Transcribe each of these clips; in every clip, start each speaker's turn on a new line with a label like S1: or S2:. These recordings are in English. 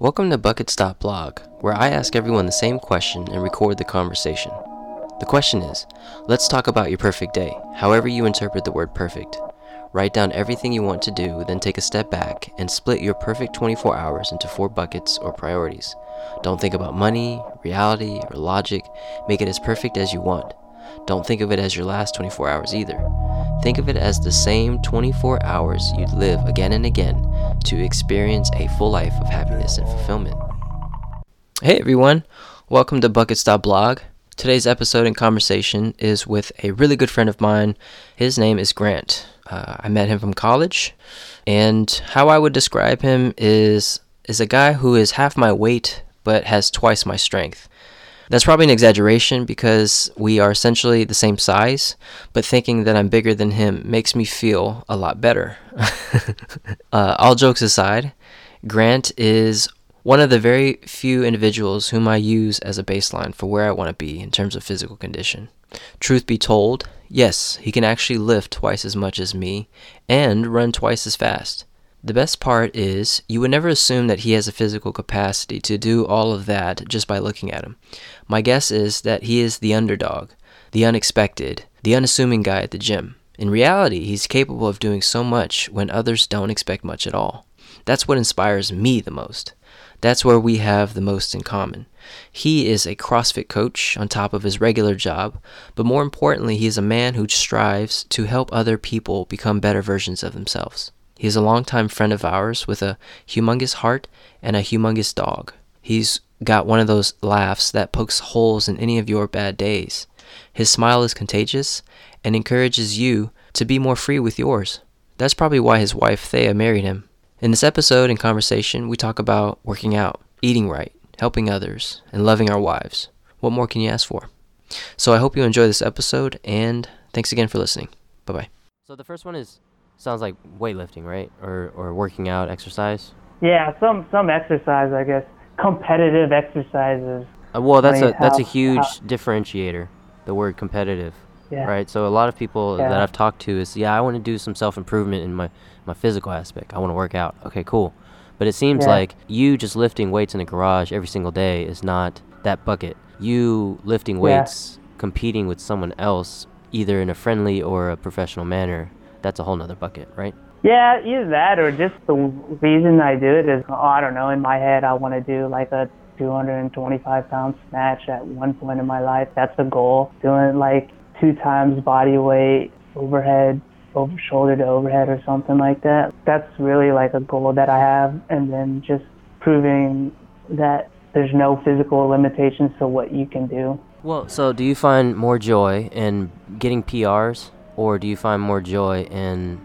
S1: Welcome to Buckets Project, where I ask everyone the same question and record the conversation. The question is let's talk about your perfect day, however you interpret the word perfect. Write down everything you want to do, then take a step back and split your perfect 24 hours into four buckets or priorities. Don't think about money, reality, or logic. Make it as perfect as you want. Don't think of it as your last 24 hours either. Think of it as the same 24 hours you'd live again and again to experience a full life of happiness and fulfillment. Hey everyone, welcome to Buckets Project. Today's episode and conversation is with a really good friend of mine. His name is Grant. Uh, I met him from college, and how I would describe him is is a guy who is half my weight but has twice my strength. That's probably an exaggeration because we are essentially the same size, but thinking that I'm bigger than him makes me feel a lot better. uh, all jokes aside, Grant is one of the very few individuals whom I use as a baseline for where I want to be in terms of physical condition. Truth be told, yes, he can actually lift twice as much as me and run twice as fast. The best part is, you would never assume that he has a physical capacity to do all of that just by looking at him. My guess is that he is the underdog, the unexpected, the unassuming guy at the gym. In reality, he's capable of doing so much when others don't expect much at all. That's what inspires me the most. That's where we have the most in common. He is a CrossFit coach on top of his regular job, but more importantly, he is a man who strives to help other people become better versions of themselves. He is a longtime friend of ours with a humongous heart and a humongous dog. He's got one of those laughs that pokes holes in any of your bad days. His smile is contagious and encourages you to be more free with yours. That's probably why his wife Thea married him. In this episode and conversation, we talk about working out, eating right, helping others, and loving our wives. What more can you ask for? So I hope you enjoy this episode, and thanks again for listening. Bye bye. So the first one is sounds like weightlifting, right? Or or working out, exercise.
S2: Yeah, some some exercise, I guess. Competitive exercises.
S1: Uh, well, that's
S2: I mean,
S1: a that's a huge
S2: how-
S1: differentiator. The word competitive,
S2: Yeah.
S1: right? So a lot of people that I've talked to is, yeah, I want to do some self improvement in my my physical aspect. I want to work out. Okay, cool. But it seems
S2: Yeah.
S1: like you just lifting weights in a garage every single day is not that bucket. You lifting
S2: Yeah.
S1: weights, competing with someone else, either in a friendly or a professional manner, that's a whole nother bucket, right?
S2: Yeah, either that or just the reason I do it is, oh, I don't know, in my head I want to do like a 225 pound snatch at one point in my life. That's the goal. Doing like two times body weight overhead, over shoulder to overhead or something like that. That's really like a goal that I have. And then just proving that there's no physical limitations to what you can do.
S1: Well, so do you find more joy in getting PRs, or do you find more joy in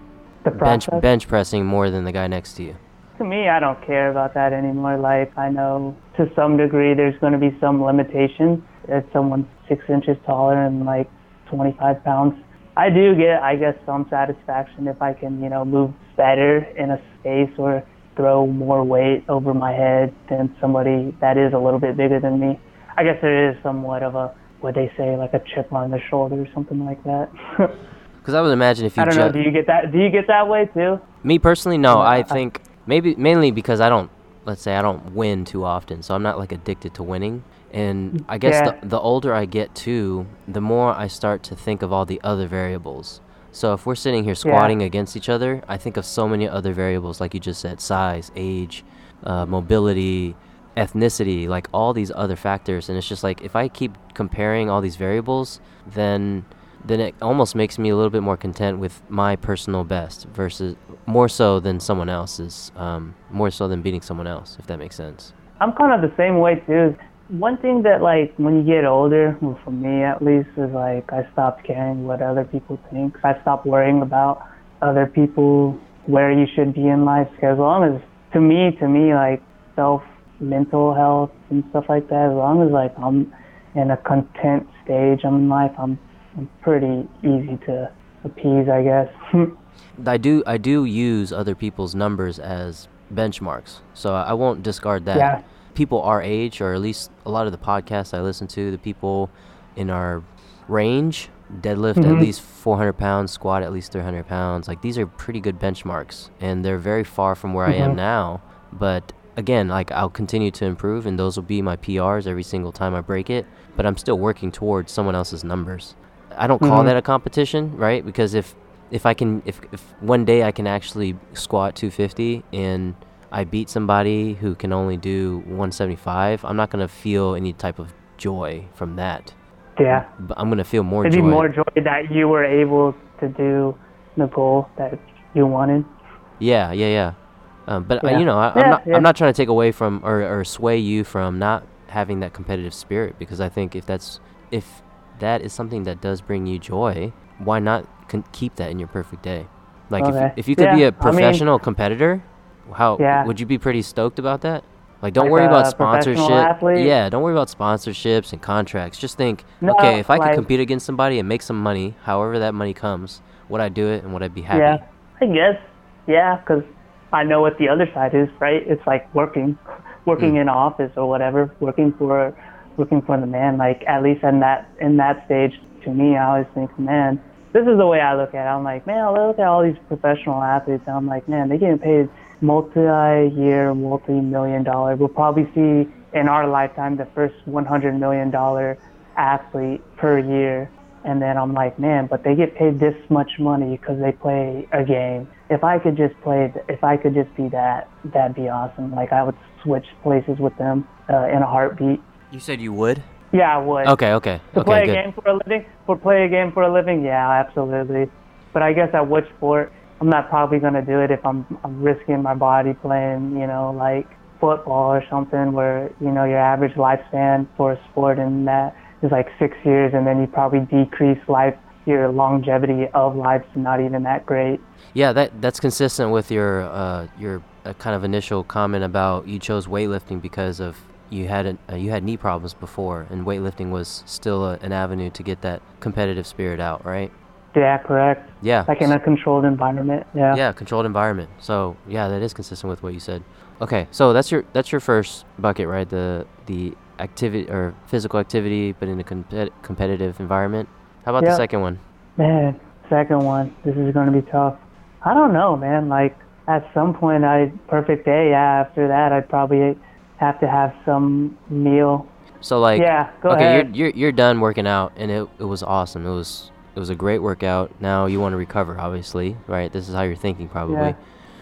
S2: The
S1: bench bench pressing more than the guy next to you?
S2: To me, I don't care about that anymore. Like, I know to some degree there's going to be some limitations. If someone's six inches taller and like 25 pounds, I do get, I guess, some satisfaction if I can, you know, move better in a space or throw more weight over my head than somebody that is a little bit bigger than me. I guess there is somewhat of a, what they say, like a chip on the shoulder or something like that.
S1: Because I would imagine if you
S2: I don't know. Do you get that? Do you get that way too?
S1: me personally, no. I think maybe mainly because I don't. Let's say I don't win too often, so I'm not like addicted to winning. And I guess
S2: Yeah.
S1: the the older I get too, the more I start to think of all the other variables. So if we're sitting here squatting against each other, I think of so many other variables, like you just said, size, age, uh, mobility, ethnicity, like all these other factors. And it's just like if I keep comparing all these variables, then then it almost makes me a little bit more content with my personal best versus more so than someone else's, um, more so than beating someone else, if that makes sense.
S2: I'm kind of the same way too. One thing that like when you get older, well, for me at least, is like I stopped caring what other people think. I stopped worrying about other people where you should be in life. As long as to me, to me, like self mental health and stuff like that. As long as like I'm in a content stage I'm in life, I'm, I'm pretty easy to appease, I guess.
S1: I do I do use other people's numbers as benchmarks, so I won't discard that.
S2: Yeah.
S1: People our age, or at least a lot of the podcasts I listen to, the people in our range, deadlift at
S2: Mhm.
S1: least 400 pounds, squat at least 300 pounds. Like these are pretty good benchmarks, and they're very far from where I am
S2: Mhm.
S1: now. But again, like I'll continue to improve, and those will be my PRs every single time I break it. But I'm still working towards someone else's numbers. I don't call
S2: Mhm.
S1: that a competition, right? Because if if I can, if if one day I can actually squat 250 and I beat somebody who can only do 175, I'm not gonna feel any type of joy from that.
S2: Yeah.
S1: But I'm gonna feel more
S2: It'd
S1: joy.
S2: be more joy that you were able to do the goal that you wanted.
S1: Yeah, yeah, yeah. Um, but uh,
S2: Yeah.
S1: you know, I, I'm
S2: Yeah,
S1: not.
S2: yeah.
S1: I'm not trying to take away from or, or sway you from not having that competitive spirit because I think if that's if that is something that does bring you joy, why not con- keep that in your perfect day? Like if
S2: Okay.
S1: you, if you could be
S2: Yeah,
S1: a
S2: I mean-
S1: professional competitor, how
S2: Yeah.
S1: would you be pretty stoked about that? Like, don't
S2: Like
S1: worry about sponsorship.
S2: athlete?
S1: Yeah, don't worry about sponsorships and contracts. Just think,
S2: No,
S1: okay, if I could compete against somebody and make some money, however that money comes, would I do it and would I be happy?
S2: Yeah, I guess. Yeah, because I know what the other side is, right? It's like working, working
S1: Mm.
S2: in an office or whatever, working for, working for the man. Like at least in that in that stage, to me, I always think, man, this is the way I look at it. I'm like, man, I look at all these professional athletes, and I'm like, man, they getting paid multi-year, multi-million dollar. We'll probably see in our lifetime the first 100 million dollar athlete per year and then I'm like, man, but they get paid this much money because they play a game. If I could just play, if I could just be that, that'd be awesome. Like I would switch places with them uh, in a heartbeat.
S1: You said you would.
S2: Yeah, I would.
S1: Okay, okay,
S2: To
S1: okay,
S2: play a
S1: good.
S2: game for a living, for play a game for a living, yeah, absolutely. But I guess at which sport, I'm not probably gonna do it if I'm I'm risking my body playing, you know, like football or something where you know your average lifespan for a sport and that is like six years, and then you probably decrease life your longevity of life's not even that great.
S1: Yeah, that that's consistent with your uh, your uh, kind of initial comment about you chose weightlifting because of you had an, uh, you had knee problems before, and weightlifting was still a, an avenue to get that competitive spirit out, right?
S2: Yeah, correct.
S1: Yeah.
S2: Like in a controlled environment. Yeah.
S1: yeah, controlled environment. So yeah, that is consistent with what you said. Okay, so that's your that's your first bucket, right? The the activity or physical activity, but in a compet- competitive environment. How about the second one?
S2: Man, second one. This is going to be tough. I don't know, man. Like at some point, I perfect day. Yeah. After that, I'd probably have to have some meal.
S1: So like,
S2: Yeah, go
S1: okay,
S2: ahead.
S1: you're you're you're done working out, and it it was awesome. It was it was a great workout. Now you want to recover, obviously, right? This is how you're thinking, probably.
S2: Yeah.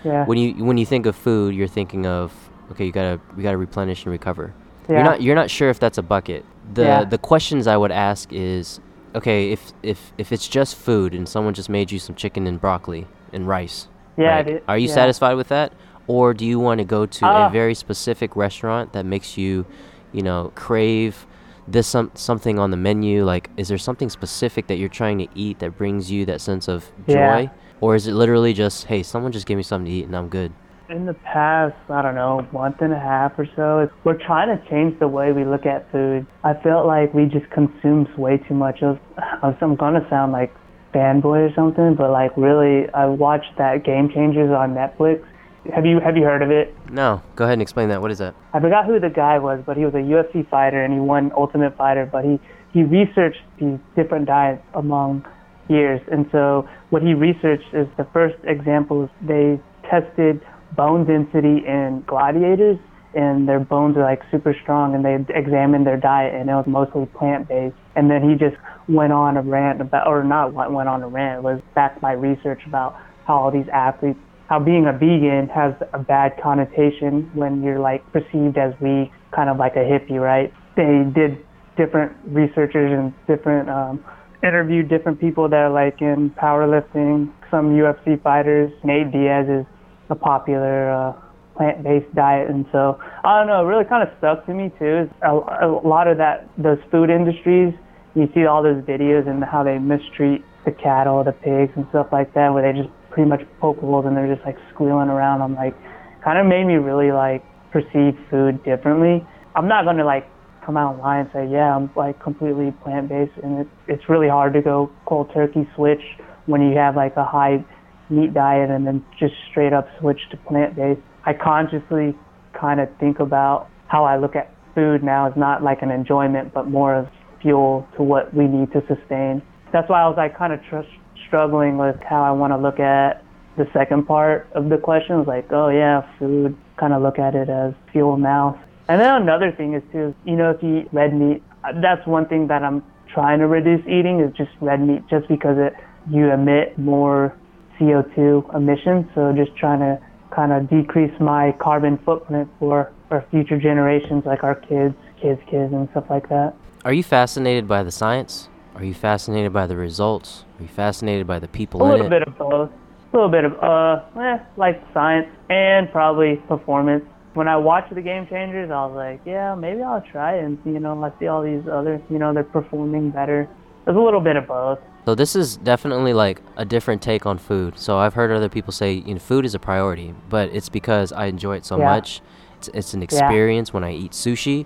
S2: Yeah.
S1: When you when you think of food, you're thinking of okay, you gotta you gotta replenish and recover.
S2: yeah.
S1: You're not you're not sure if that's a bucket. The
S2: Yeah.
S1: the questions I would ask is, okay, if if if it's just food and someone just made you some chicken and broccoli and rice,
S2: Yeah,
S1: right? Are you satisfied with that, or do you want to go to a
S2: Ah.
S1: very specific restaurant that makes you, you know, crave this some something on the menu? Like, is there something specific that you're trying to eat that brings you that sense of joy,
S2: Yeah.
S1: or is it literally just, hey, someone just give me something to eat and I'm good?
S2: in the past, I don't know, month and a half or so, we're trying to change the way we look at food. I felt like we just consumed way too much. Of, I'm gonna sound like fanboy or something, but like really, I watched that Game Changers on Netflix. Have you have you heard of it?
S1: No, go ahead and explain that. What is that?
S2: I forgot who the guy was, but he was a UFC fighter and he won Ultimate Fighter. But he he researched these different diets among years, and so what he researched is the first example is they tested bone density in gladiators, and their bones are like super strong, and they examined their diet, and it was mostly plant based. And then he just went on a rant about, or not went on a rant, it was backed by research about how all these athletes how being a vegan has a bad connotation when you're like perceived as weak, kind of like a hippie, right? They did different researchers and different um, interviewed different people that are like in powerlifting, some UFC fighters. Nate Diaz is a popular uh, plant-based diet, and so I don't know. It really kind of stuck to me too. A, a lot of that, those food industries, you see all those videos and how they mistreat the cattle, the pigs, and stuff like that, where they just pretty much poke holes and they're just like squealing around. I'm like, kind of made me really like perceive food differently. I'm not gonna like come out and lie and say, yeah, I'm like completely plant based, and it, it's really hard to go cold turkey switch when you have like a high meat diet and then just straight up switch to plant based. I consciously kind of think about how I look at food now as not like an enjoyment, but more of fuel to what we need to sustain. That's why I was like kind of tr- struggling with how I want to look at the second part of the question. Like, oh yeah, food. kind of look at it as fuel now. And then another thing is too, you know, if you eat red meat, that's one thing that I'm trying to reduce eating is just red meat, just because it you emit more CO2 emissions. So just trying to kind of decrease my carbon footprint for our future generations, like our kids, kids, kids, and stuff like that.
S1: Are you fascinated by the science? Are you fascinated by the results? Are you fascinated by the people
S2: A little bit of both. A little bit of uh, eh, like science and probably performance. When I watched the Game Changers, I was like, yeah, maybe I'll try it. And you know, I see all these others, you know, they're performing better. There's a little bit of both.
S1: So this is definitely like a different take on food. So I've heard other people say, you know, food is a priority, but it's because I enjoy it so
S2: Yeah.
S1: much. It's, it's an experience when I eat sushi.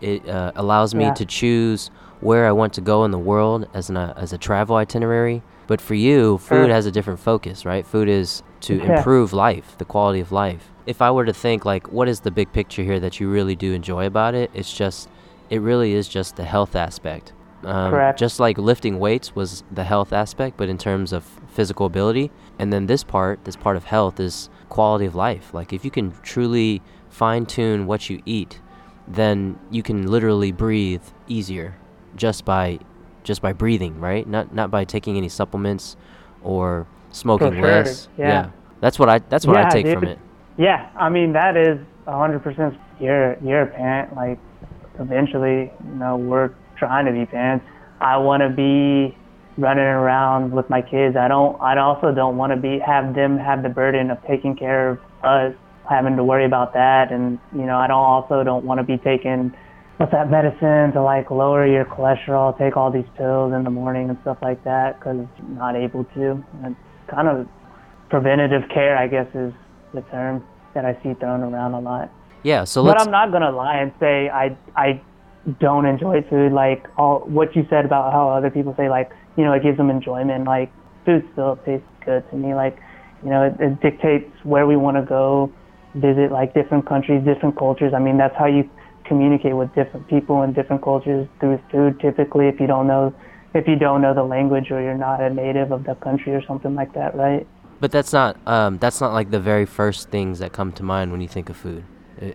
S1: It uh, allows me
S2: Yeah.
S1: to choose where I want to go in the world as an uh, as a travel itinerary. But for you, food has a different focus, right? Food is to improve life, the quality of life. If I were to think like, what is the big picture here that you really do enjoy about it? It's just, it really is just the health aspect. Um,
S2: Correct.
S1: Just like lifting weights was the health aspect, but in terms of physical ability. And then this part, this part of health is quality of life. Like if you can truly fine tune what you eat, then you can literally breathe easier just by just by breathing, right? Not not by taking any supplements or smoking
S2: sure,
S1: less.
S2: yeah.
S1: That's what I that's what I
S2: Yeah,
S1: take from it.
S2: Yeah, I mean that is 100%. You're you're a parent. Like eventually, you know, we're trying to be parents. I want to be running around with my kids. I don't. I also don't want to be have them have the burden of taking care of us, having to worry about that. And you know, I don't also don't want to be taking what's that medicine to like lower your cholesterol. Take all these pills in the morning and stuff like that because not able to. And it's kind of preventative care, I guess, is the term that I see thrown around a lot.
S1: Yeah, so
S2: But
S1: let's
S2: I'm not gonna lie and say I I don't enjoy food. Like all what you said about how other people say like you know it gives them enjoyment. Like food still tastes good to me. Like you know it, it dictates where we want to go, visit like different countries, different cultures. I mean that's how you communicate with different people and different cultures through food. Typically, if you don't know if you don't know the language or you're not a native of the country or something like that, right?
S1: But that's not um, that's not like the very first things that come to mind when you think of food.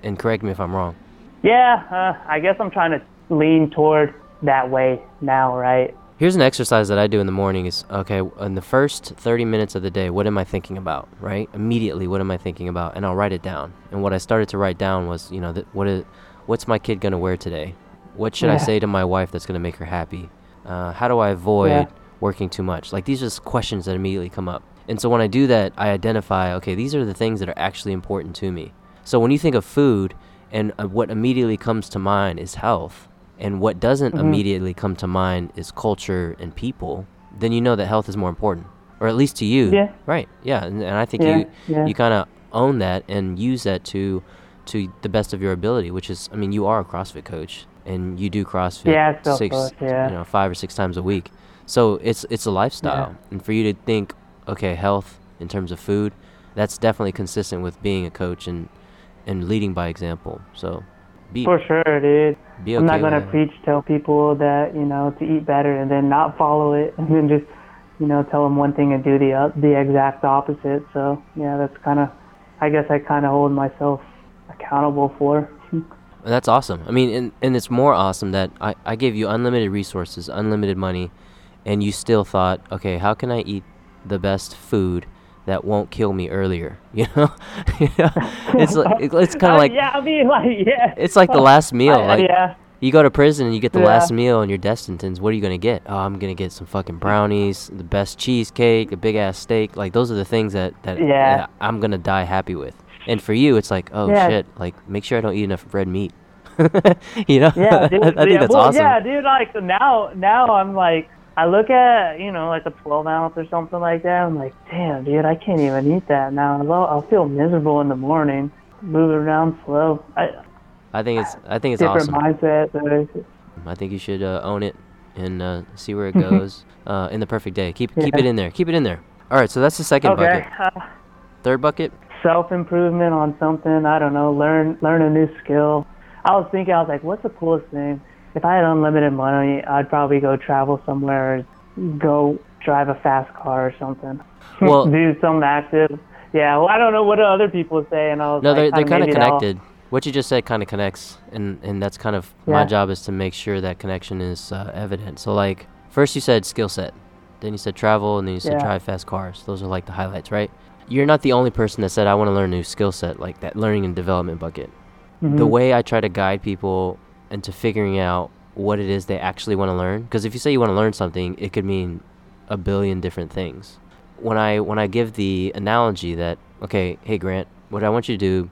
S1: And correct me if I'm wrong.
S2: Yeah, uh, I guess I'm trying to lean toward that way now, right?
S1: Here's an exercise that I do in the morning is okay, in the first 30 minutes of the day, what am I thinking about, right? Immediately, what am I thinking about? And I'll write it down. And what I started to write down was, you know, th- what is what's my kid going to wear today? What should I say to my wife that's going to make her happy? Uh, how do I avoid
S2: Yeah.
S1: working too much? Like these are just questions that immediately come up. And so when I do that, I identify, okay, these are the things that are actually important to me. So when you think of food and uh, what immediately comes to mind is health, and what doesn't
S2: Mhm.
S1: immediately come to mind is culture and people, then you know that health is more important, or at least to you.
S2: Yeah.
S1: Right. Yeah. And, and I think
S2: Yeah,
S1: you
S2: yeah.
S1: you kind of own that and use that to to the best of your ability, which is, I mean, you are a CrossFit coach and you do CrossFit
S2: Yeah,
S1: six,
S2: yeah.
S1: you know, five or six times a week. So it's it's a lifestyle, and for you to think, okay, health in terms of food, that's definitely consistent with being a coach and and leading by example. So be
S2: For sure, dude.
S1: okay
S2: I'm not gonna preach tell people that you know to eat better and then not follow it, and then just you know tell them one thing and do the o- the exact opposite. So yeah, that's kind of, I guess I kind of hold myself accountable for.
S1: That's awesome. I mean, and, and it's more awesome that I, I gave you unlimited resources, unlimited money, and you still thought, okay, how can I eat the best food that won't kill me earlier? You know, You know? it's like, it's kind
S2: Uh,
S1: of like
S2: yeah, I mean like yeah.
S1: it's like the last meal.
S2: I-
S1: like
S2: yeah,
S1: you go to prison and you get the
S2: Yeah.
S1: last meal and you're destined. What are you gonna get? Oh, I'm gonna get some fucking brownies, the best cheesecake, a big ass steak. Like those are the things that that,
S2: Yeah.
S1: that I'm gonna die happy with. And for you, it's like, oh
S2: Yeah.
S1: shit, like make sure I don't eat enough red meat. you know?
S2: yeah, dude.
S1: I think
S2: yeah,
S1: that's
S2: well,
S1: awesome.
S2: Yeah, dude. Like now, now I'm like, I look at you know like a 12 ounce or something like that. I'm like, damn, dude, I can't even eat that now. I'll, I'll feel miserable in the morning. Move around slow. I,
S1: I think it's I think it's
S2: different
S1: awesome.
S2: mindset.
S1: I think you should uh, own it and uh, see where it goes uh, in the perfect day. Keep keep it in there. Keep it in there. All right, so that's the second
S2: okay.
S1: bucket.
S2: Uh,
S1: Third bucket.
S2: Self improvement on something. I don't know. Learn learn a new skill. I was thinking. I was like, what's the coolest thing? If I had unlimited money, I'd probably go travel somewhere, go drive a fast car or something.
S1: Well-
S2: do something active. Yeah, well, I don't know what other people say, and I was
S1: No,
S2: like,
S1: they're they're kind of connected. What you just said kind of connects, and and that's kind of my job is to make sure that connection is uh, evident. So like first you said skill set, then you said travel, and then you said
S2: Yeah.
S1: drive fast cars. Those are like the highlights, right? You're not the only person that said I want to learn a new skill set, like that learning and development bucket. The
S2: Mhm.
S1: way I try to guide people into figuring out what it is they actually want to learn, because if you say you want to learn something, it could mean a billion different things. When I when I give the analogy that okay, hey Grant, what I want you to do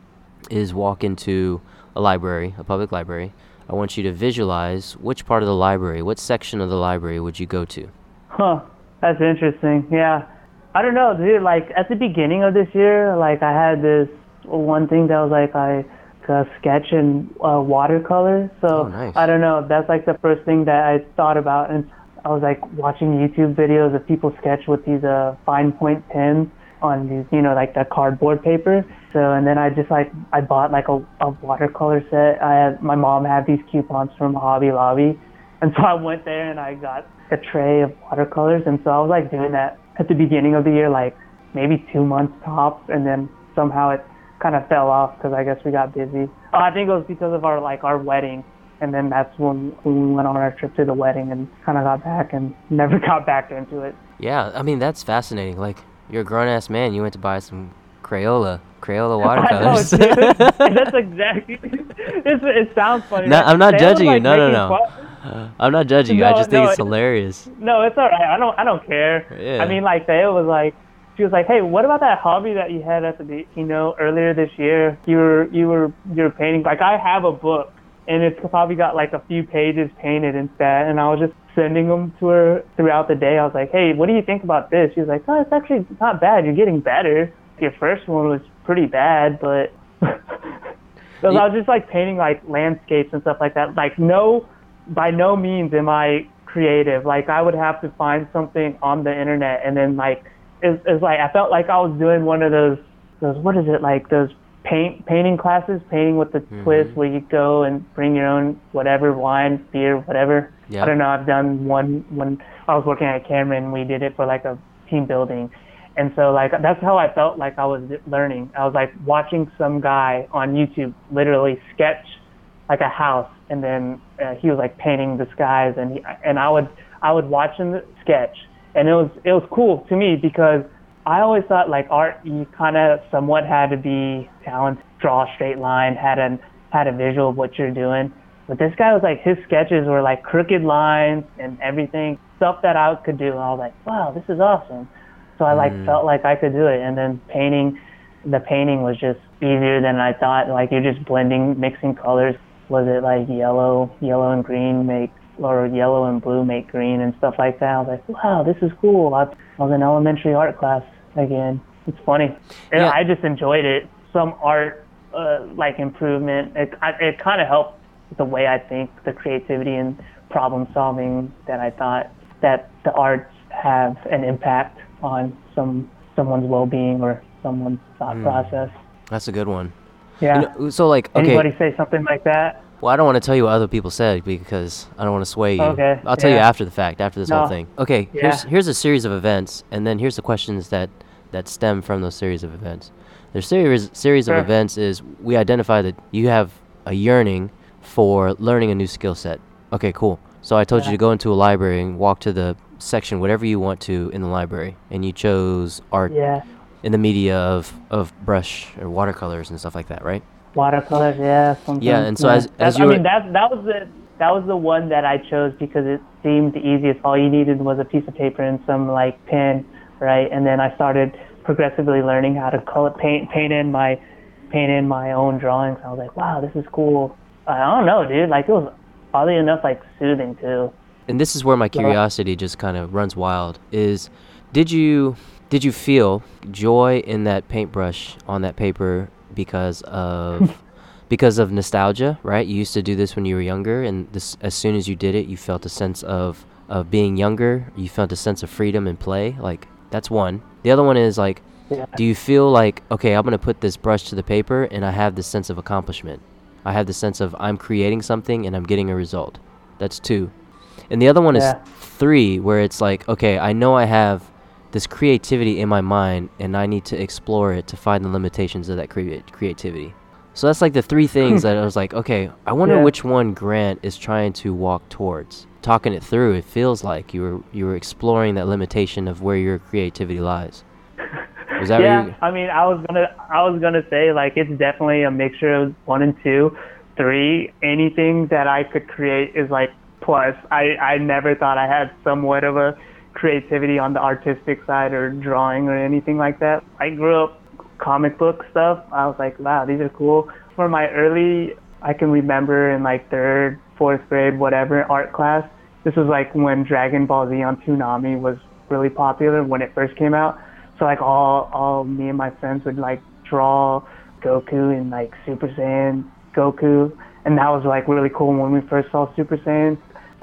S1: is walk into a library, a public library. I want you to visualize which part of the library, what section of the library would you go to?
S2: Huh. That's interesting. Yeah. I don't know, dude. Like at the beginning of this year, like I had this one thing that was like I uh, sketch in uh, watercolor. So
S1: Oh, nice.
S2: I don't know. That's like the first thing that I thought about, and I was like watching YouTube videos of people sketch with these uh, fine point pens on these, you know, like the cardboard paper. So and then I just like I bought like a, a watercolor set. I had my mom had these coupons from Hobby Lobby, and so I went there and I got a tray of watercolors, and so I was like doing that at the beginning of the year, like maybe two months tops, and then somehow it kind of fell off because I guess we got busy. Oh, I think it was because of our like our wedding, and then that's when, when we went on our trip to the wedding and kind of got back and never got back into it.
S1: Yeah, I mean that's fascinating. Like you're a grown ass man, you went to buy some Crayola, Crayola
S2: I know,
S1: watercolors.
S2: that's exactly. It's, it sounds funny.
S1: No,
S2: right?
S1: I'm not judging you.
S2: like,
S1: No, no,
S2: making
S1: no. I'm not judging you. I just think
S2: no,
S1: it's hilarious.
S2: No, it's alright. I don't. I don't care.
S1: Yeah.
S2: I mean, like Thea was like, she was like, "Hey, what about that hobby that you had at the, you know, earlier this year? You were, you were, you were painting. Like, I have a book, and it's probably got like a few pages painted and that. And I was just sending them to her throughout the day. I was like, "Hey, what do you think about this?" She was like, "Oh, it's actually not bad. You're getting better. Your first one was pretty bad, but." Because I was just like painting like landscapes and stuff like that. Like no, by no means am I creative. Like I would have to find something on the internet and then like it's, it's like I felt like I was doing one of those those what is it like those paint painting classes, painting with the mm-hmm. twist where you go and bring your own whatever wine, beer, whatever.
S1: Yeah.
S2: I don't know. I've done one when I was working at Cameron. We did it for like a team building. And so like that's how I felt like I was learning. I was like watching some guy on YouTube literally sketch like a house, and then uh, he was like painting the skies, and he, and I would I would watch him sketch, and it was it was cool to me because I always thought like art you kind of somewhat had to be talented, draw a straight line, had a had a visual of what you're doing. But this guy was like his sketches were like crooked lines and everything, stuff that I could do, and I was like, wow, this is awesome. So I like felt like I could do it, and then painting, the painting was just easier than I thought. Like you're just blending, mixing colors. Was it like yellow, yellow and green make, or yellow and blue make green and stuff like that? I was like, wow, this is cool. I, I was in elementary art class again. It's funny. And
S1: Yeah.
S2: I just enjoyed it. Some art, uh, like improvement. It I, it kind of helped the way I think, the creativity and problem solving that I thought that the arts have an impact on some someone's well-being or someone's thought
S1: Hmm.
S2: process.
S1: That's a good one.
S2: Yeah.
S1: You know, so like, okay,
S2: Anybody say something like that?
S1: well, I don't want to tell you what other people said because I don't want to sway you.
S2: Okay,
S1: I'll tell you after the fact, after this whole thing. Okay, here's
S2: Yeah.
S1: here's a series of events, and then here's the questions that that stem from those series of events. The series series of events is we identify that you have a yearning for learning a new skill set. Okay, cool. So I told you to go into a library and walk to the section, whatever you want to in the library, and you chose art
S2: Yeah.
S1: In the media of of brush or watercolors and stuff like that, right?
S2: Watercolors, yeah. Something,
S1: Yeah, and so as-
S2: That's-
S1: as you
S2: I mean, that that was the that was the one that I chose because it seemed the easiest. All you needed was a piece of paper and some like pen, right? And then I started progressively learning how to color paint paint in my paint in my own drawings. I was like, wow, this is cool. I don't know, dude. Like it was oddly enough like soothing too.
S1: and this is where my curiosity just kind of runs wild is did you did you feel joy in that paintbrush on that paper because of because of nostalgia right? You used to do this when you were younger and this as soon as you did it you felt a sense of of being younger. You felt a sense of freedom and play like that's one. The other one is like
S2: Yeah.
S1: do you feel like okay i'm going to put this brush to the paper and i have this sense of accomplishment. I have the sense of i'm creating something and i'm getting a result. That's two. And the other one
S2: Yeah.
S1: is three where it's like okay i know i have this creativity in my mind and I need to explore it to find the limitations of that crea- creativity. So that's like the three things that I was like, okay, I wonder
S2: Yeah.
S1: which one Grant is trying to walk towards. Talking it through, it feels like you were you were exploring that limitation of where your creativity lies. Was that
S2: yeah,
S1: you,
S2: I mean, I was gonna, I was gonna say like it's definitely a mixture of one and two, three. Anything that I could create is like plus. I, I never thought I had somewhat of a creativity on the artistic side or drawing or anything like that. I grew up comic book stuff. I was like, wow, these are cool. For my early, I can remember in like third, fourth grade, whatever art class. This was like when Dragon Ball Z on Toonami was really popular when it first came out. So like all all me and my friends would like draw Goku and like Super Saiyan Goku, and that was like really cool when we first saw Super Saiyan.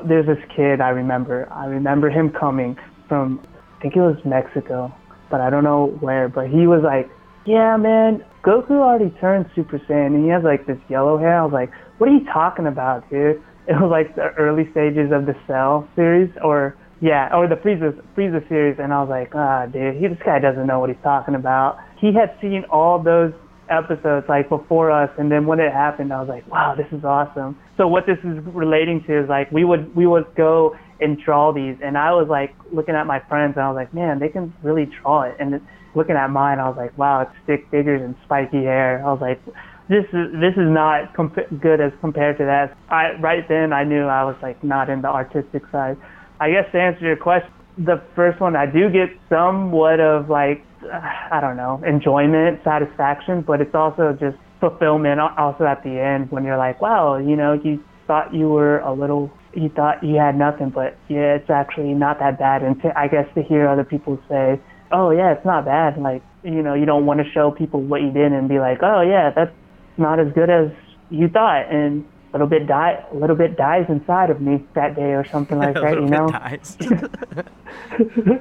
S2: There's this kid I remember. I remember him coming from I think it was Mexico, but I don't know where. But he was like, "Yeah, man, Goku already turned Super Saiyan, and he has like this yellow hair." I was like, "What are you talking about, dude?" It was like the early stages of the Cell series, or yeah, or the Frieza Frieza series, and I was like, ah, dude, he, this guy doesn't know what he's talking about. He had seen all those episodes like before us, and then when it happened, I was like, wow, this is awesome. So what this is relating to is like we would we would go and draw these, and I was like looking at my friends, and I was like, man, they can really draw it, and looking at mine, I was like, wow, it's stick figures and spiky hair. I was like, this is this is not comp- good as compared to that. I right then I knew I was like not in the artistic side. I guess to answer your question, the first one I do get somewhat of like I don't know enjoyment, satisfaction, but it's also just fulfillment. Also at the end when you're like, wow, you know, you thought you were a little, you thought you had nothing, but yeah, it's actually not that bad. And to, I guess to hear other people say, oh yeah, it's not bad. Like you know, you don't want to show people what you did and be like, oh yeah, that's not as good as you thought, and a little bit die, a little bit dies inside of me that day or something like that. You know,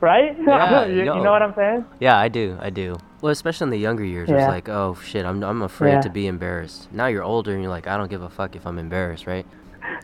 S2: right?
S1: Yeah,
S2: you, you know what I'm saying?
S1: yeah, I do. I do. Well, especially in the younger years, it's like, oh shit, I'm I'm afraid
S2: Yeah.
S1: to be embarrassed. Now you're older and you're like, I don't give a fuck if I'm embarrassed, right?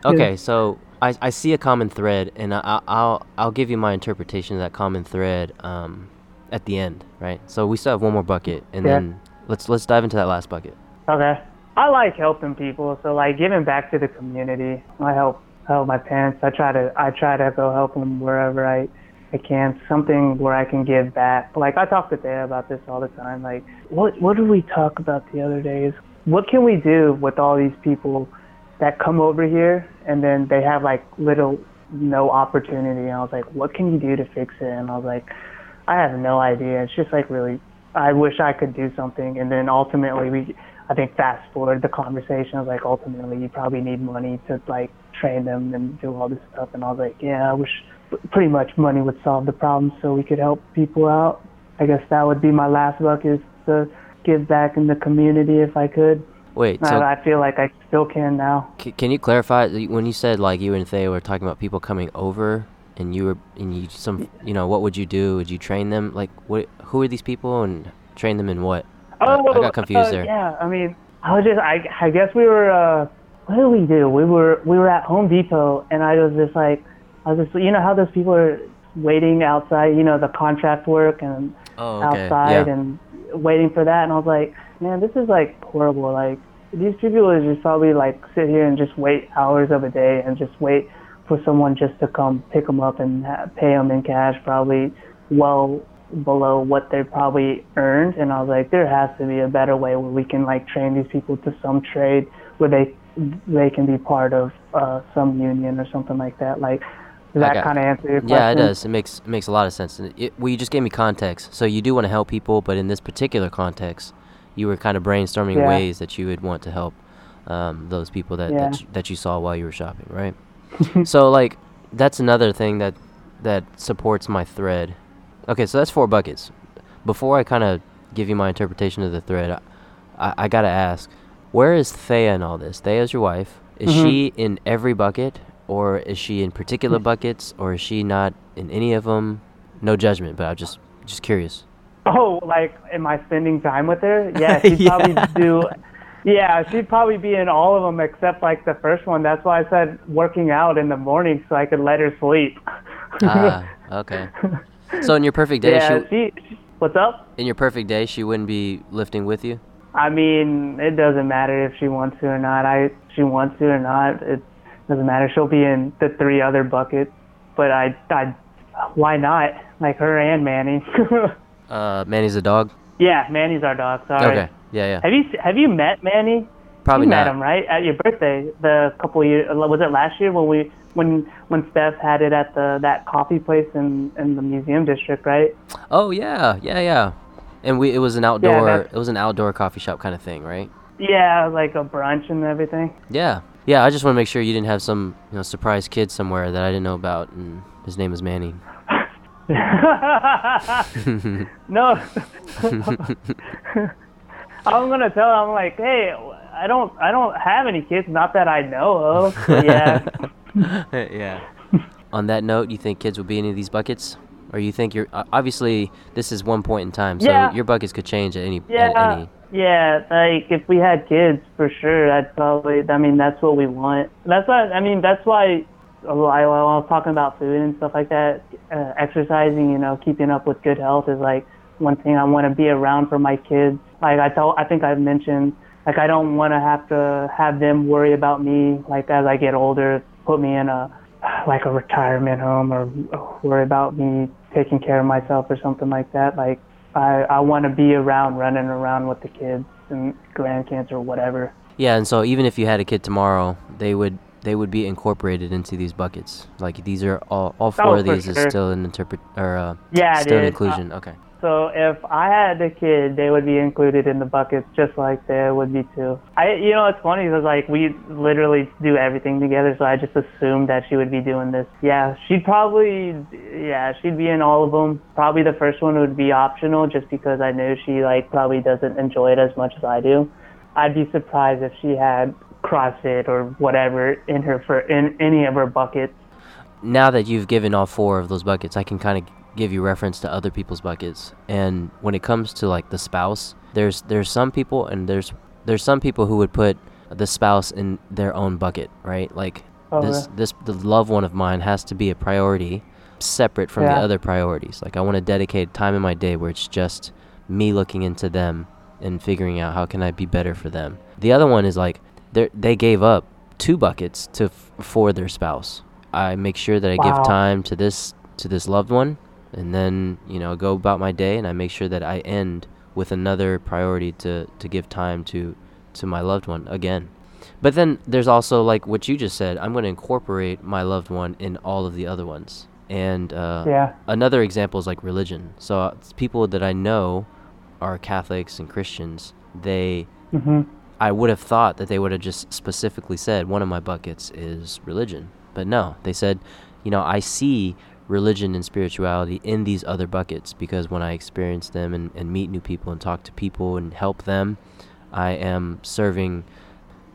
S1: Okay, so I, I see a common thread, and I, I- I'll I'll give you my interpretation of that common thread um, at the end, right? So we still have one more bucket, and
S2: Yeah.
S1: then let's let's dive into that last bucket.
S2: Okay. I like helping people, so like giving back to the community. I help help my parents. I try to I try to go help them wherever I I can. Something where I can give back. Like I talk to Thea about this all the time. Like what what did we talk about the other days? What can we do with all these people that come over here and then they have like little no opportunity? And I was like, what can you do to fix it? And I was like, I have no idea. It's just like really, I wish I could do something. And then ultimately, we, I think, fast forward the conversation. Was like, ultimately, you probably need money to like train them and do all this stuff. And I was like, yeah, I wish pretty much money would solve the problem so we could help people out. I guess that would be my last bucket is to give back in the community if I could.
S1: Wait, so
S2: I feel like I still can now.
S1: c- can you clarify when you said like you and Thea were talking about people coming over, and you were and you some you know what would you do? Would you train them? Like what? Who are these people and train them in what? I- I got confused
S2: uh,
S1: there.
S2: Yeah, I mean, I was just, I, I guess we were, uh, what did we do? We were, we were at Home Depot, and I was just like, I was just, you know how those people are waiting outside, you know, the contract work and
S1: Oh, okay.
S2: outside
S1: yeah.
S2: and waiting for that, and I was like, man, this is like horrible. Like these people would just probably like sit here and just wait hours of a day and just wait for someone just to come pick them up and ha- pay them in cash, probably well below what they probably earned. And I was like, there has to be a better way where we can like train these people to some trade where they they can be part of uh, some union or something like that. Like, does that kind of answer your question?
S1: Yeah, it does. It makes it makes a lot of sense. And It, well, you just gave me context. So you do want to help people, but in this particular context, you were kind of brainstorming
S2: Yeah.
S1: ways that you would want to help um, those people that
S2: Yeah.
S1: that, you, that you saw while you were shopping, right? so like that's another thing that that supports my thread. Okay, so that's four buckets. Before I kind of give you my interpretation of the thread, I, I, I gotta ask, where is Thea in all this? Thea's your wife. Is
S2: Mhm.
S1: she in every bucket, or is she in particular buckets, or is she not in any of them? No judgment, but I'm just just curious.
S2: Oh, like, am I spending time with her? Yeah, she'd
S1: Yeah.
S2: probably do. Yeah, she'd probably be in all of them except like the first one. That's why I said working out in the morning so I could let her sleep.
S1: ah, okay. So in your perfect day,
S2: yeah,
S1: she,
S2: she, what's up?
S1: in your perfect day, she wouldn't be lifting with you.
S2: I mean, it doesn't matter if she wants to or not. I she wants to or not. It doesn't matter. She'll be in the three other buckets, but I, I, why not? Like her and Manny.
S1: Uh, Manny's a dog.
S2: yeah, Manny's our dog. Sorry.
S1: Okay. Yeah, yeah.
S2: Have you have you met Manny?
S1: Probably
S2: you
S1: not.
S2: met him right at your birthday. The couple years was it last year when we when when Steph had it at the that coffee place in in the museum district, right?
S1: Oh yeah, yeah, yeah. And we it was an outdoor
S2: that-
S1: it was an outdoor coffee shop kind of thing, right?
S2: Yeah, like a brunch and everything.
S1: Yeah. Yeah, I just want to make sure you didn't have some, you know, surprise kid somewhere that I didn't know about and his name was Manny.
S2: no. I'm gonna tell him I'm like, hey, I don't I don't have any kids, not that I know of. Yeah.
S1: yeah. On that note, you think kids will be in any of these buckets? Or you think you're obviously this is one point in time, so
S2: Yeah.
S1: your buckets could change at any
S2: Yeah,
S1: at any
S2: yeah. Like if we had kids, for sure, I'd probably. I mean, that's what we want. That's why. I mean, that's why. While I was talking about food and stuff like that, uh, exercising, you know, keeping up with good health is like one thing I want to be around for my kids. Like I told, I think I've mentioned, like I don't want to have to have them worry about me. Like as I get older, put me in a like a retirement home or worry about me taking care of myself or something like that. Like I, I want to be around, running around with the kids and grandkids or whatever.
S1: Yeah, and so even if you had a kid tomorrow, they would they would be incorporated into these buckets. Like these are all all four
S2: Oh,
S1: of these is still an interpret or uh,
S2: Yeah,
S1: still an inclusion. okay.
S2: So if I had a kid, they would be included in the buckets just like they would be too. I, you know, it's funny because like we literally do everything together, so I just assumed that she would be doing this. Yeah, she'd probably, yeah, she'd be in all of them. Probably the first one would be optional, just because I know she like probably doesn't enjoy it as much as I do. I'd be surprised if she had CrossFit or whatever in her for in any of her buckets.
S1: now that you've given all four of those buckets, I can kind of give you reference to other people's buckets. And when it comes to like the spouse, there's there's some people and there's there's some people who would put the spouse in their own bucket, right? Like
S2: Oh,
S1: this
S2: yeah.
S1: this the loved one of mine has to be a priority separate from the other priorities. Like I want to dedicate time in my day where it's just me looking into them and figuring out how can I be better for them. The other one is like they they gave up two buckets to f- for their spouse. I make sure that I
S2: Wow.
S1: give time to this to this loved one and then, you know, go about my day and I make sure that I end with another priority to to give time to to my loved one again. But then there's also like what you just said. I'm going to incorporate my loved one in all of the other ones. And uh,
S2: Yeah.
S1: another example is like religion. So uh, people that I know are Catholics and Christians. They,
S2: hmm
S1: I would have thought that they would have just specifically said one of my buckets is religion. But no, they said, you know, I see religion and spirituality in these other buckets because when I experience them and, and meet new people and talk to people and help them, I am serving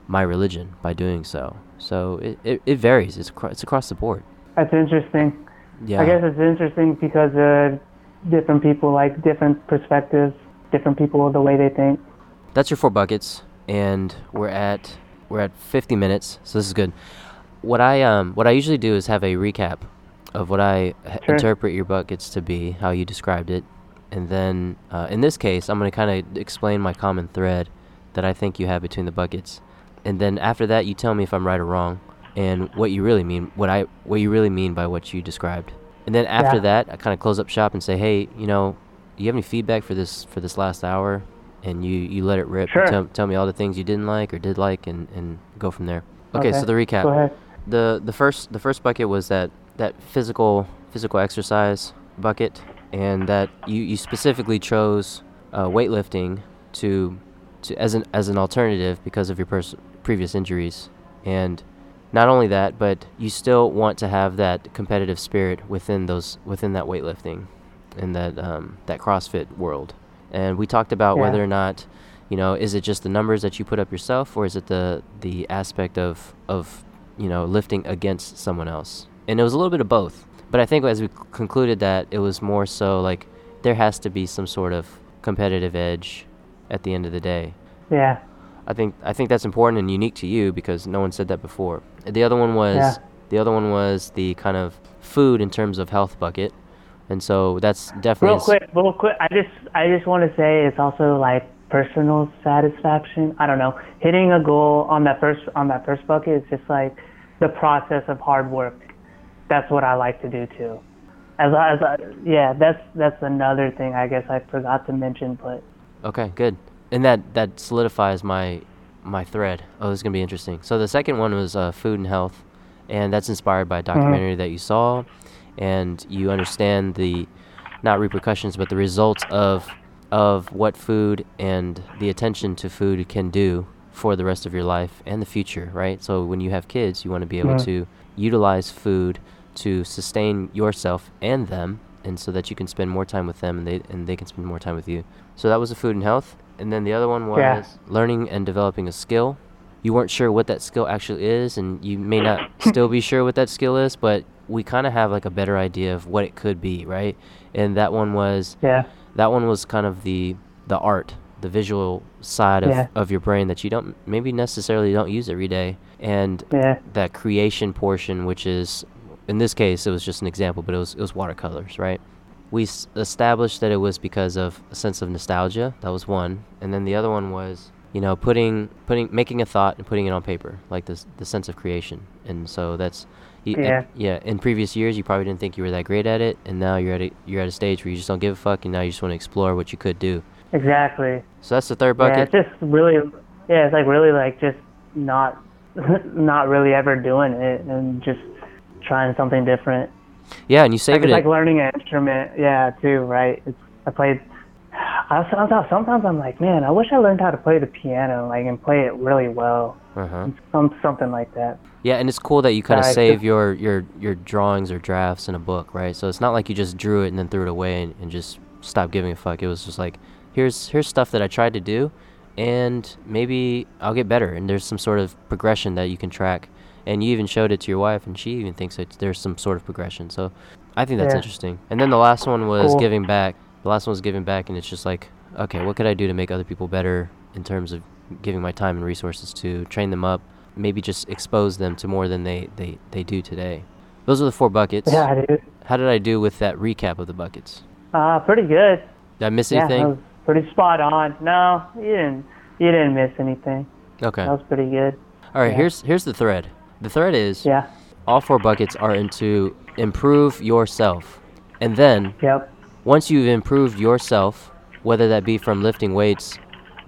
S1: my religion by doing so. So it, it, it varies. It's, acro- it's across the board.
S2: That's interesting.
S1: Yeah.
S2: I guess it's interesting because uh, different people like different perspectives, different people the way they think.
S1: that's your four buckets and we're at we're at 50 minutes so this is good what i um what i usually do is have a recap of what I
S2: Sure.
S1: interpret your buckets to be how you described it and then uh, in this case i'm going to kind of explain my common thread that i think you have between the buckets and then after that you tell me if i'm right or wrong and what you really mean what i what you really mean by what you described and then after
S2: Yeah.
S1: that i kind of close up shop and say hey you know you have any feedback for this for this last hour and you you let it rip
S2: Sure.
S1: tell, tell me all the things you didn't like or did like and and go from there okay, so the recap
S2: Go ahead.
S1: the the first the first bucket was that that physical physical exercise bucket and that you, you specifically chose uh, weightlifting to to as an as an alternative because of your pers- previous injuries. And not only that but you still want to have that competitive spirit within those within that weightlifting in that um, that CrossFit world. And we talked about
S2: Yeah.
S1: whether or not you know is it just the numbers that you put up yourself or is it the the aspect of of you know lifting against someone else and it was a little bit of both but i think as we concluded that it was more so like there has to be some sort of competitive edge at the end of the day
S2: Yeah.
S1: i think i think that's important and unique to you because no one said that before the other one was
S2: Yeah.
S1: the other one was the kind of food in terms of health bucket And so that's definitely
S2: Real quick, real quick. I just I just want to say it's also like personal satisfaction. I don't know. Hitting a goal on that first on that first bucket is just like the process of hard work. That's what I like to do too. As I- as I, yeah, that's that's another thing I guess I forgot to mention, but
S1: Okay, good. And that that solidifies my my thread. Oh, this is gonna be interesting. So the second one was uh, food and health, and that's inspired by a documentary that you saw, and you understand the not repercussions but the results of of what food and the attention to food can do for the rest of your life and the future, right? So when you have kids, you want to be able
S2: Mhm.
S1: to utilize food to sustain yourself and them and so that you can spend more time with them and they and they can spend more time with you. So that was the food and health. And then the other one was
S2: Yeah.
S1: learning and developing a skill. You weren't sure what that skill actually is and you may not still be sure what that skill is, but we kind of have like a better idea of what it could be, right? And that one was
S2: yeah,
S1: that one was kind of the the art, the visual side of,
S2: Yeah.
S1: of your brain that you don't maybe necessarily don't use every day. And
S2: yeah,
S1: that creation portion, which is in this case it was just an example, but it was it was watercolors, right? We s- established that it was because of a sense of nostalgia. That was one, and then the other one was you know putting putting making a thought and putting it on paper, like this the sense of creation. And so that's y- and-
S2: Yeah.
S1: yeah. In previous years, you probably didn't think you were that great at it, and now you're at a, you're at a stage where you just don't give a fuck, and now you just want to explore what you could do.
S2: exactly.
S1: So that's the third bucket.
S2: Yeah, it's just really, yeah, it's like really like just not, not really ever doing it and just trying something different.
S1: Yeah, and you
S2: Like,
S1: saved
S2: it's
S1: it.
S2: like learning an instrument, yeah, too, right? It's, I played. I sometimes, sometimes I'm like, man, I wish I learned how to play the piano, like, and play it really well,
S1: uh-huh.
S2: some something like that.
S1: Yeah, and it's cool that you kind of
S2: Right,
S1: save your, your your drawings or drafts in a book, right? So it's not like you just drew it and then threw it away and, and just stopped giving a fuck. It was just like, here's here's stuff that I tried to do, and maybe I'll get better. And there's some sort of progression that you can track. And you even showed it to your wife, and she even thinks that there's some sort of progression. So I think that's
S2: Yeah.
S1: interesting. And then the last one was
S2: Cool.
S1: giving back. The last one was giving back, and it's just like, okay, what could I do to make other people better in terms of giving my time and resources to train them up, maybe just expose them to more than they, they, they do today. Those are the four buckets.
S2: Yeah, dude.
S1: How did I do with that recap of the buckets?
S2: Uh, pretty good.
S1: Did I miss
S2: Yeah,
S1: anything?
S2: was pretty spot on. No, you didn't. You didn't miss anything.
S1: okay.
S2: That was pretty good.
S1: All right.
S2: yeah.
S1: Here's here's the thread. The thread is
S2: Yeah.
S1: all four buckets are into improve yourself, and then
S2: Yep.
S1: once you've improved yourself, whether that be from lifting weights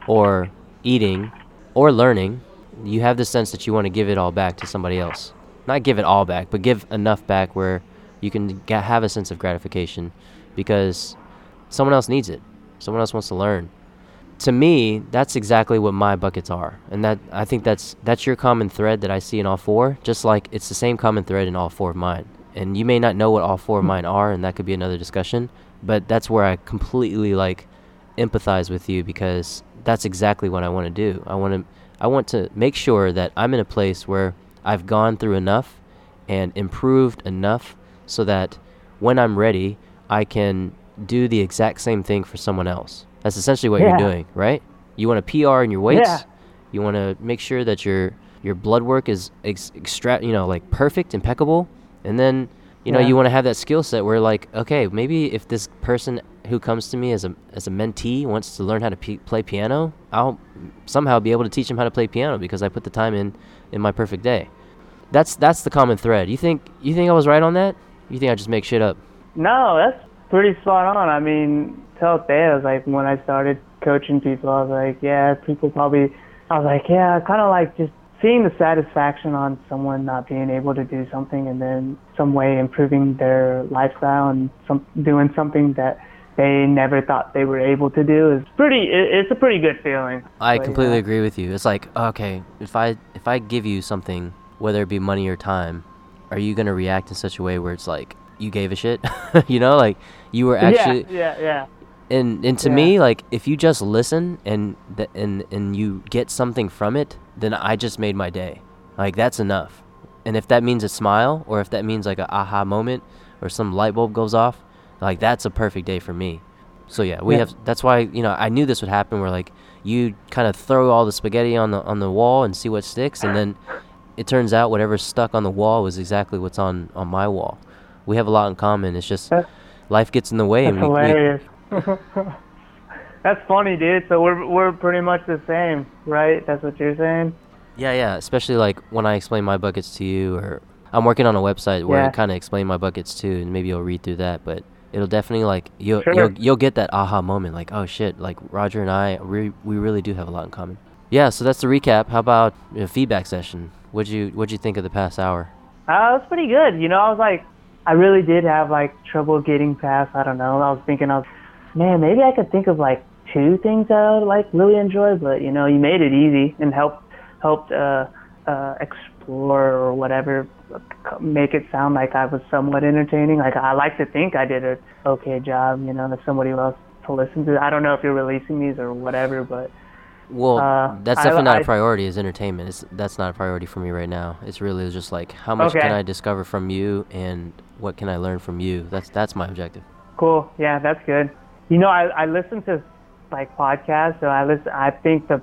S1: or eating or learning, you have the sense that you want to give it all back to somebody else. Not give it all back, but give enough back where you can have a sense of gratification because someone else needs it. Someone else wants to learn. To me, that's exactly what my buckets are. And that I think that's that's your common thread that I see in all four, just like it's the same common thread in all four of mine. And you may not know what all four of hmm. mine are, and that could be another discussion, but that's where I completely like empathize with you because that's exactly what I want to do. I want to I want to make sure that I'm in a place where I've gone through enough and improved enough so that when I'm ready, I can do the exact same thing for someone else. That's essentially what
S2: Yeah.
S1: you're doing, right? You want to PR in your weights.
S2: Yeah.
S1: You want to make sure that your your blood work is ex- extra, you know, like perfect, impeccable, and then you know
S2: Yeah.
S1: you want to have that skill set where like, okay, maybe if this person who comes to me as a as a mentee wants to learn how to p- play piano, I'll somehow be able to teach him how to play piano because I put the time in in my perfect day. That's that's the common thread. You think you think I was right on that? You think I just make shit up?
S2: No, that's pretty spot on. I mean, tell it there. I was like, when I started coaching people, I was like, yeah, people probably, I was like, yeah, kind of like just seeing the satisfaction on someone not being able to do something and then some way improving their lifestyle and some doing something that they never thought they were able to do is pretty, it, it's a pretty good feeling.
S1: I
S2: But,
S1: completely
S2: yeah.
S1: agree with you. It's like, okay, if I if I give you something, whether it be money or time, are you gonna react in such a way where it's like you gave a shit? you know, like you were actually
S2: yeah, yeah, yeah.
S1: And and to
S2: Yeah.
S1: me, like if you just listen and th- and and you get something from it, then I just made my day. Like that's enough. And if that means a smile, or if that means like a aha moment, or some light bulb goes off, like that's a perfect day for me. So yeah, we
S2: Yeah.
S1: have. That's why you know I knew this would happen. Where like you kind of throw all the spaghetti on the on the wall and see what sticks, and then it turns out whatever's stuck on the wall was exactly what's on on my wall. We have a lot in common. It's just
S3: life gets in the way. And we, we,
S2: hilarious. That's funny, dude. So we're we're pretty much the same, right? That's what you're saying.
S3: yeah, yeah. Especially like when I explain my buckets to you, or I'm working on a website where I kind of explain my buckets too, and maybe you'll read through that. But it'll definitely like you'll
S2: Sure.
S3: you'll, you'll get that aha moment, like oh shit, like Roger and I, we we really do have a lot in common. Yeah. So that's the recap. How about a feedback session? What'd you what'd you think of the past hour?
S2: Uh, was pretty good. You know, I was like, I really did have like trouble getting past. I don't know. I was thinking, I was, man, maybe I could think of like two things that I would like really enjoy. But you know, you made it easy and helped helped uh, uh, explore or whatever, make it sound like I was somewhat entertaining. Like I like to think I did a okay job. You know, if somebody else to listen to. I don't know if you're releasing these or whatever, but
S3: Well,
S2: Uh,
S3: that's
S2: I-
S3: definitely not a
S2: I-
S3: priority. Is entertainment? It's that's not a priority for me right now. It's really just like how much
S2: Okay.
S3: can I discover from you, and what can I learn from you. That's that's my objective.
S2: Cool. Yeah, that's good. You know, I I listen to like podcasts, so I listen. I think the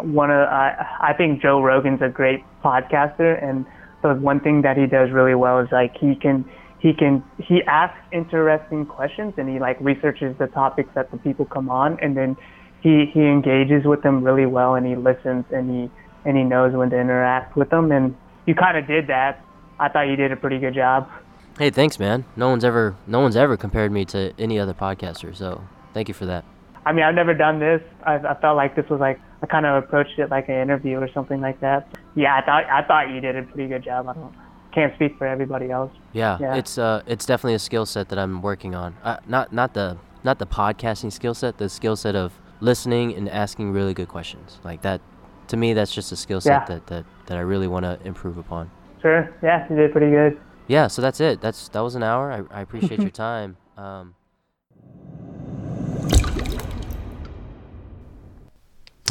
S2: one of I I think Joe Rogan's a great podcaster, and the one thing that he does really well is like he can he can he asks interesting questions and he like researches the topics that the people come on, and then he he engages with them really well, and he listens and he and he knows when to interact with them, and you kind of did that. I thought you did a pretty good job.
S3: Hey, thanks, man. No one's ever no one's ever compared me to any other podcaster, so thank you for that.
S2: I mean, I've never done this. I, I felt like this was like I kind of approached it like an interview or something like that. Yeah, I thought I thought you did a pretty good job. I don't can't speak for everybody else.
S3: Yeah,
S2: Yeah.
S3: it's uh it's definitely a skill set that I'm working on. Uh, not not the not the podcasting skill set, the skill set of listening and asking really good questions. Like that to me that's just a skill set
S2: Yeah.
S3: that, that that I really want to improve upon.
S2: Sure. Yeah, you did pretty good.
S3: Yeah, so that's it. That's that was an hour. I, I appreciate your time. Um,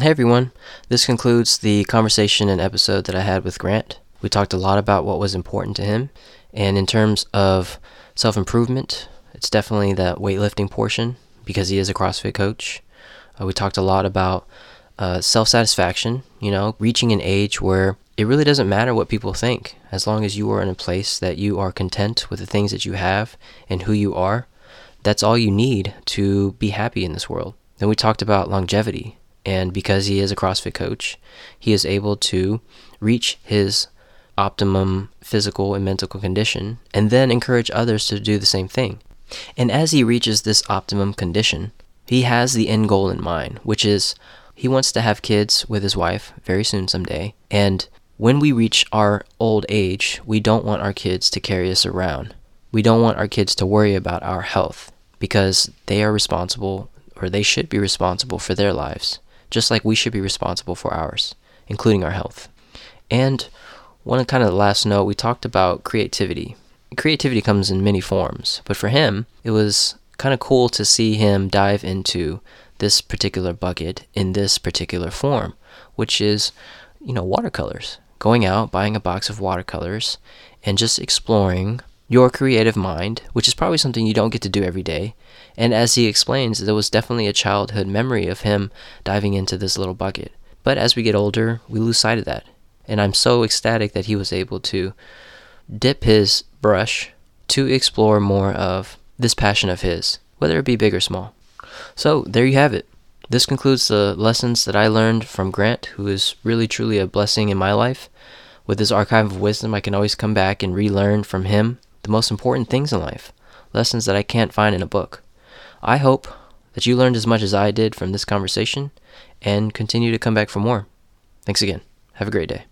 S3: hey everyone, this concludes the conversation and episode that I had with Grant. We talked a lot about what was important to him, and in terms of self improvement, it's definitely that weightlifting portion because he is a CrossFit coach. Uh, we talked a lot about uh, self satisfaction, you know, reaching an age where it really doesn't matter what people think as long as you are in a place that you are content with the things that you have and who you are. That's all you need to be happy in this world. Then we talked about longevity, and because he is a CrossFit coach, he is able to reach his optimum physical and mental condition and then encourage others to do the same thing. And as he reaches this optimum condition, he has the end goal in mind, which is he wants to have kids with his wife very soon someday. And when we reach our old age, we don't want our kids to carry us around. We don't want our kids to worry about our health because they are responsible or they should be responsible for their lives, just like we should be responsible for ours, including our health. And one kind of last note, we talked about creativity. Creativity comes in many forms, but for him, it was kind of cool to see him dive into this particular bucket in this particular form, which is, you know, watercolors. Going out, buying a box of watercolors, and just exploring your creative mind, which is probably something you don't get to do every day. And as he explains, there was definitely a childhood memory of him diving into this little bucket. But as we get older, we lose sight of that. And I'm so ecstatic that he was able to dip his brush to explore more of this passion of his, whether it be big or small. So there you have it. This concludes the lessons that I learned from Grant, who is really truly a blessing in my life. With his archive of wisdom, I can always come back and relearn from him the most important things in life, lessons that I can't find in a book. I hope that you learned as much as I did from this conversation and continue to come back for more. Thanks again. Have a great day.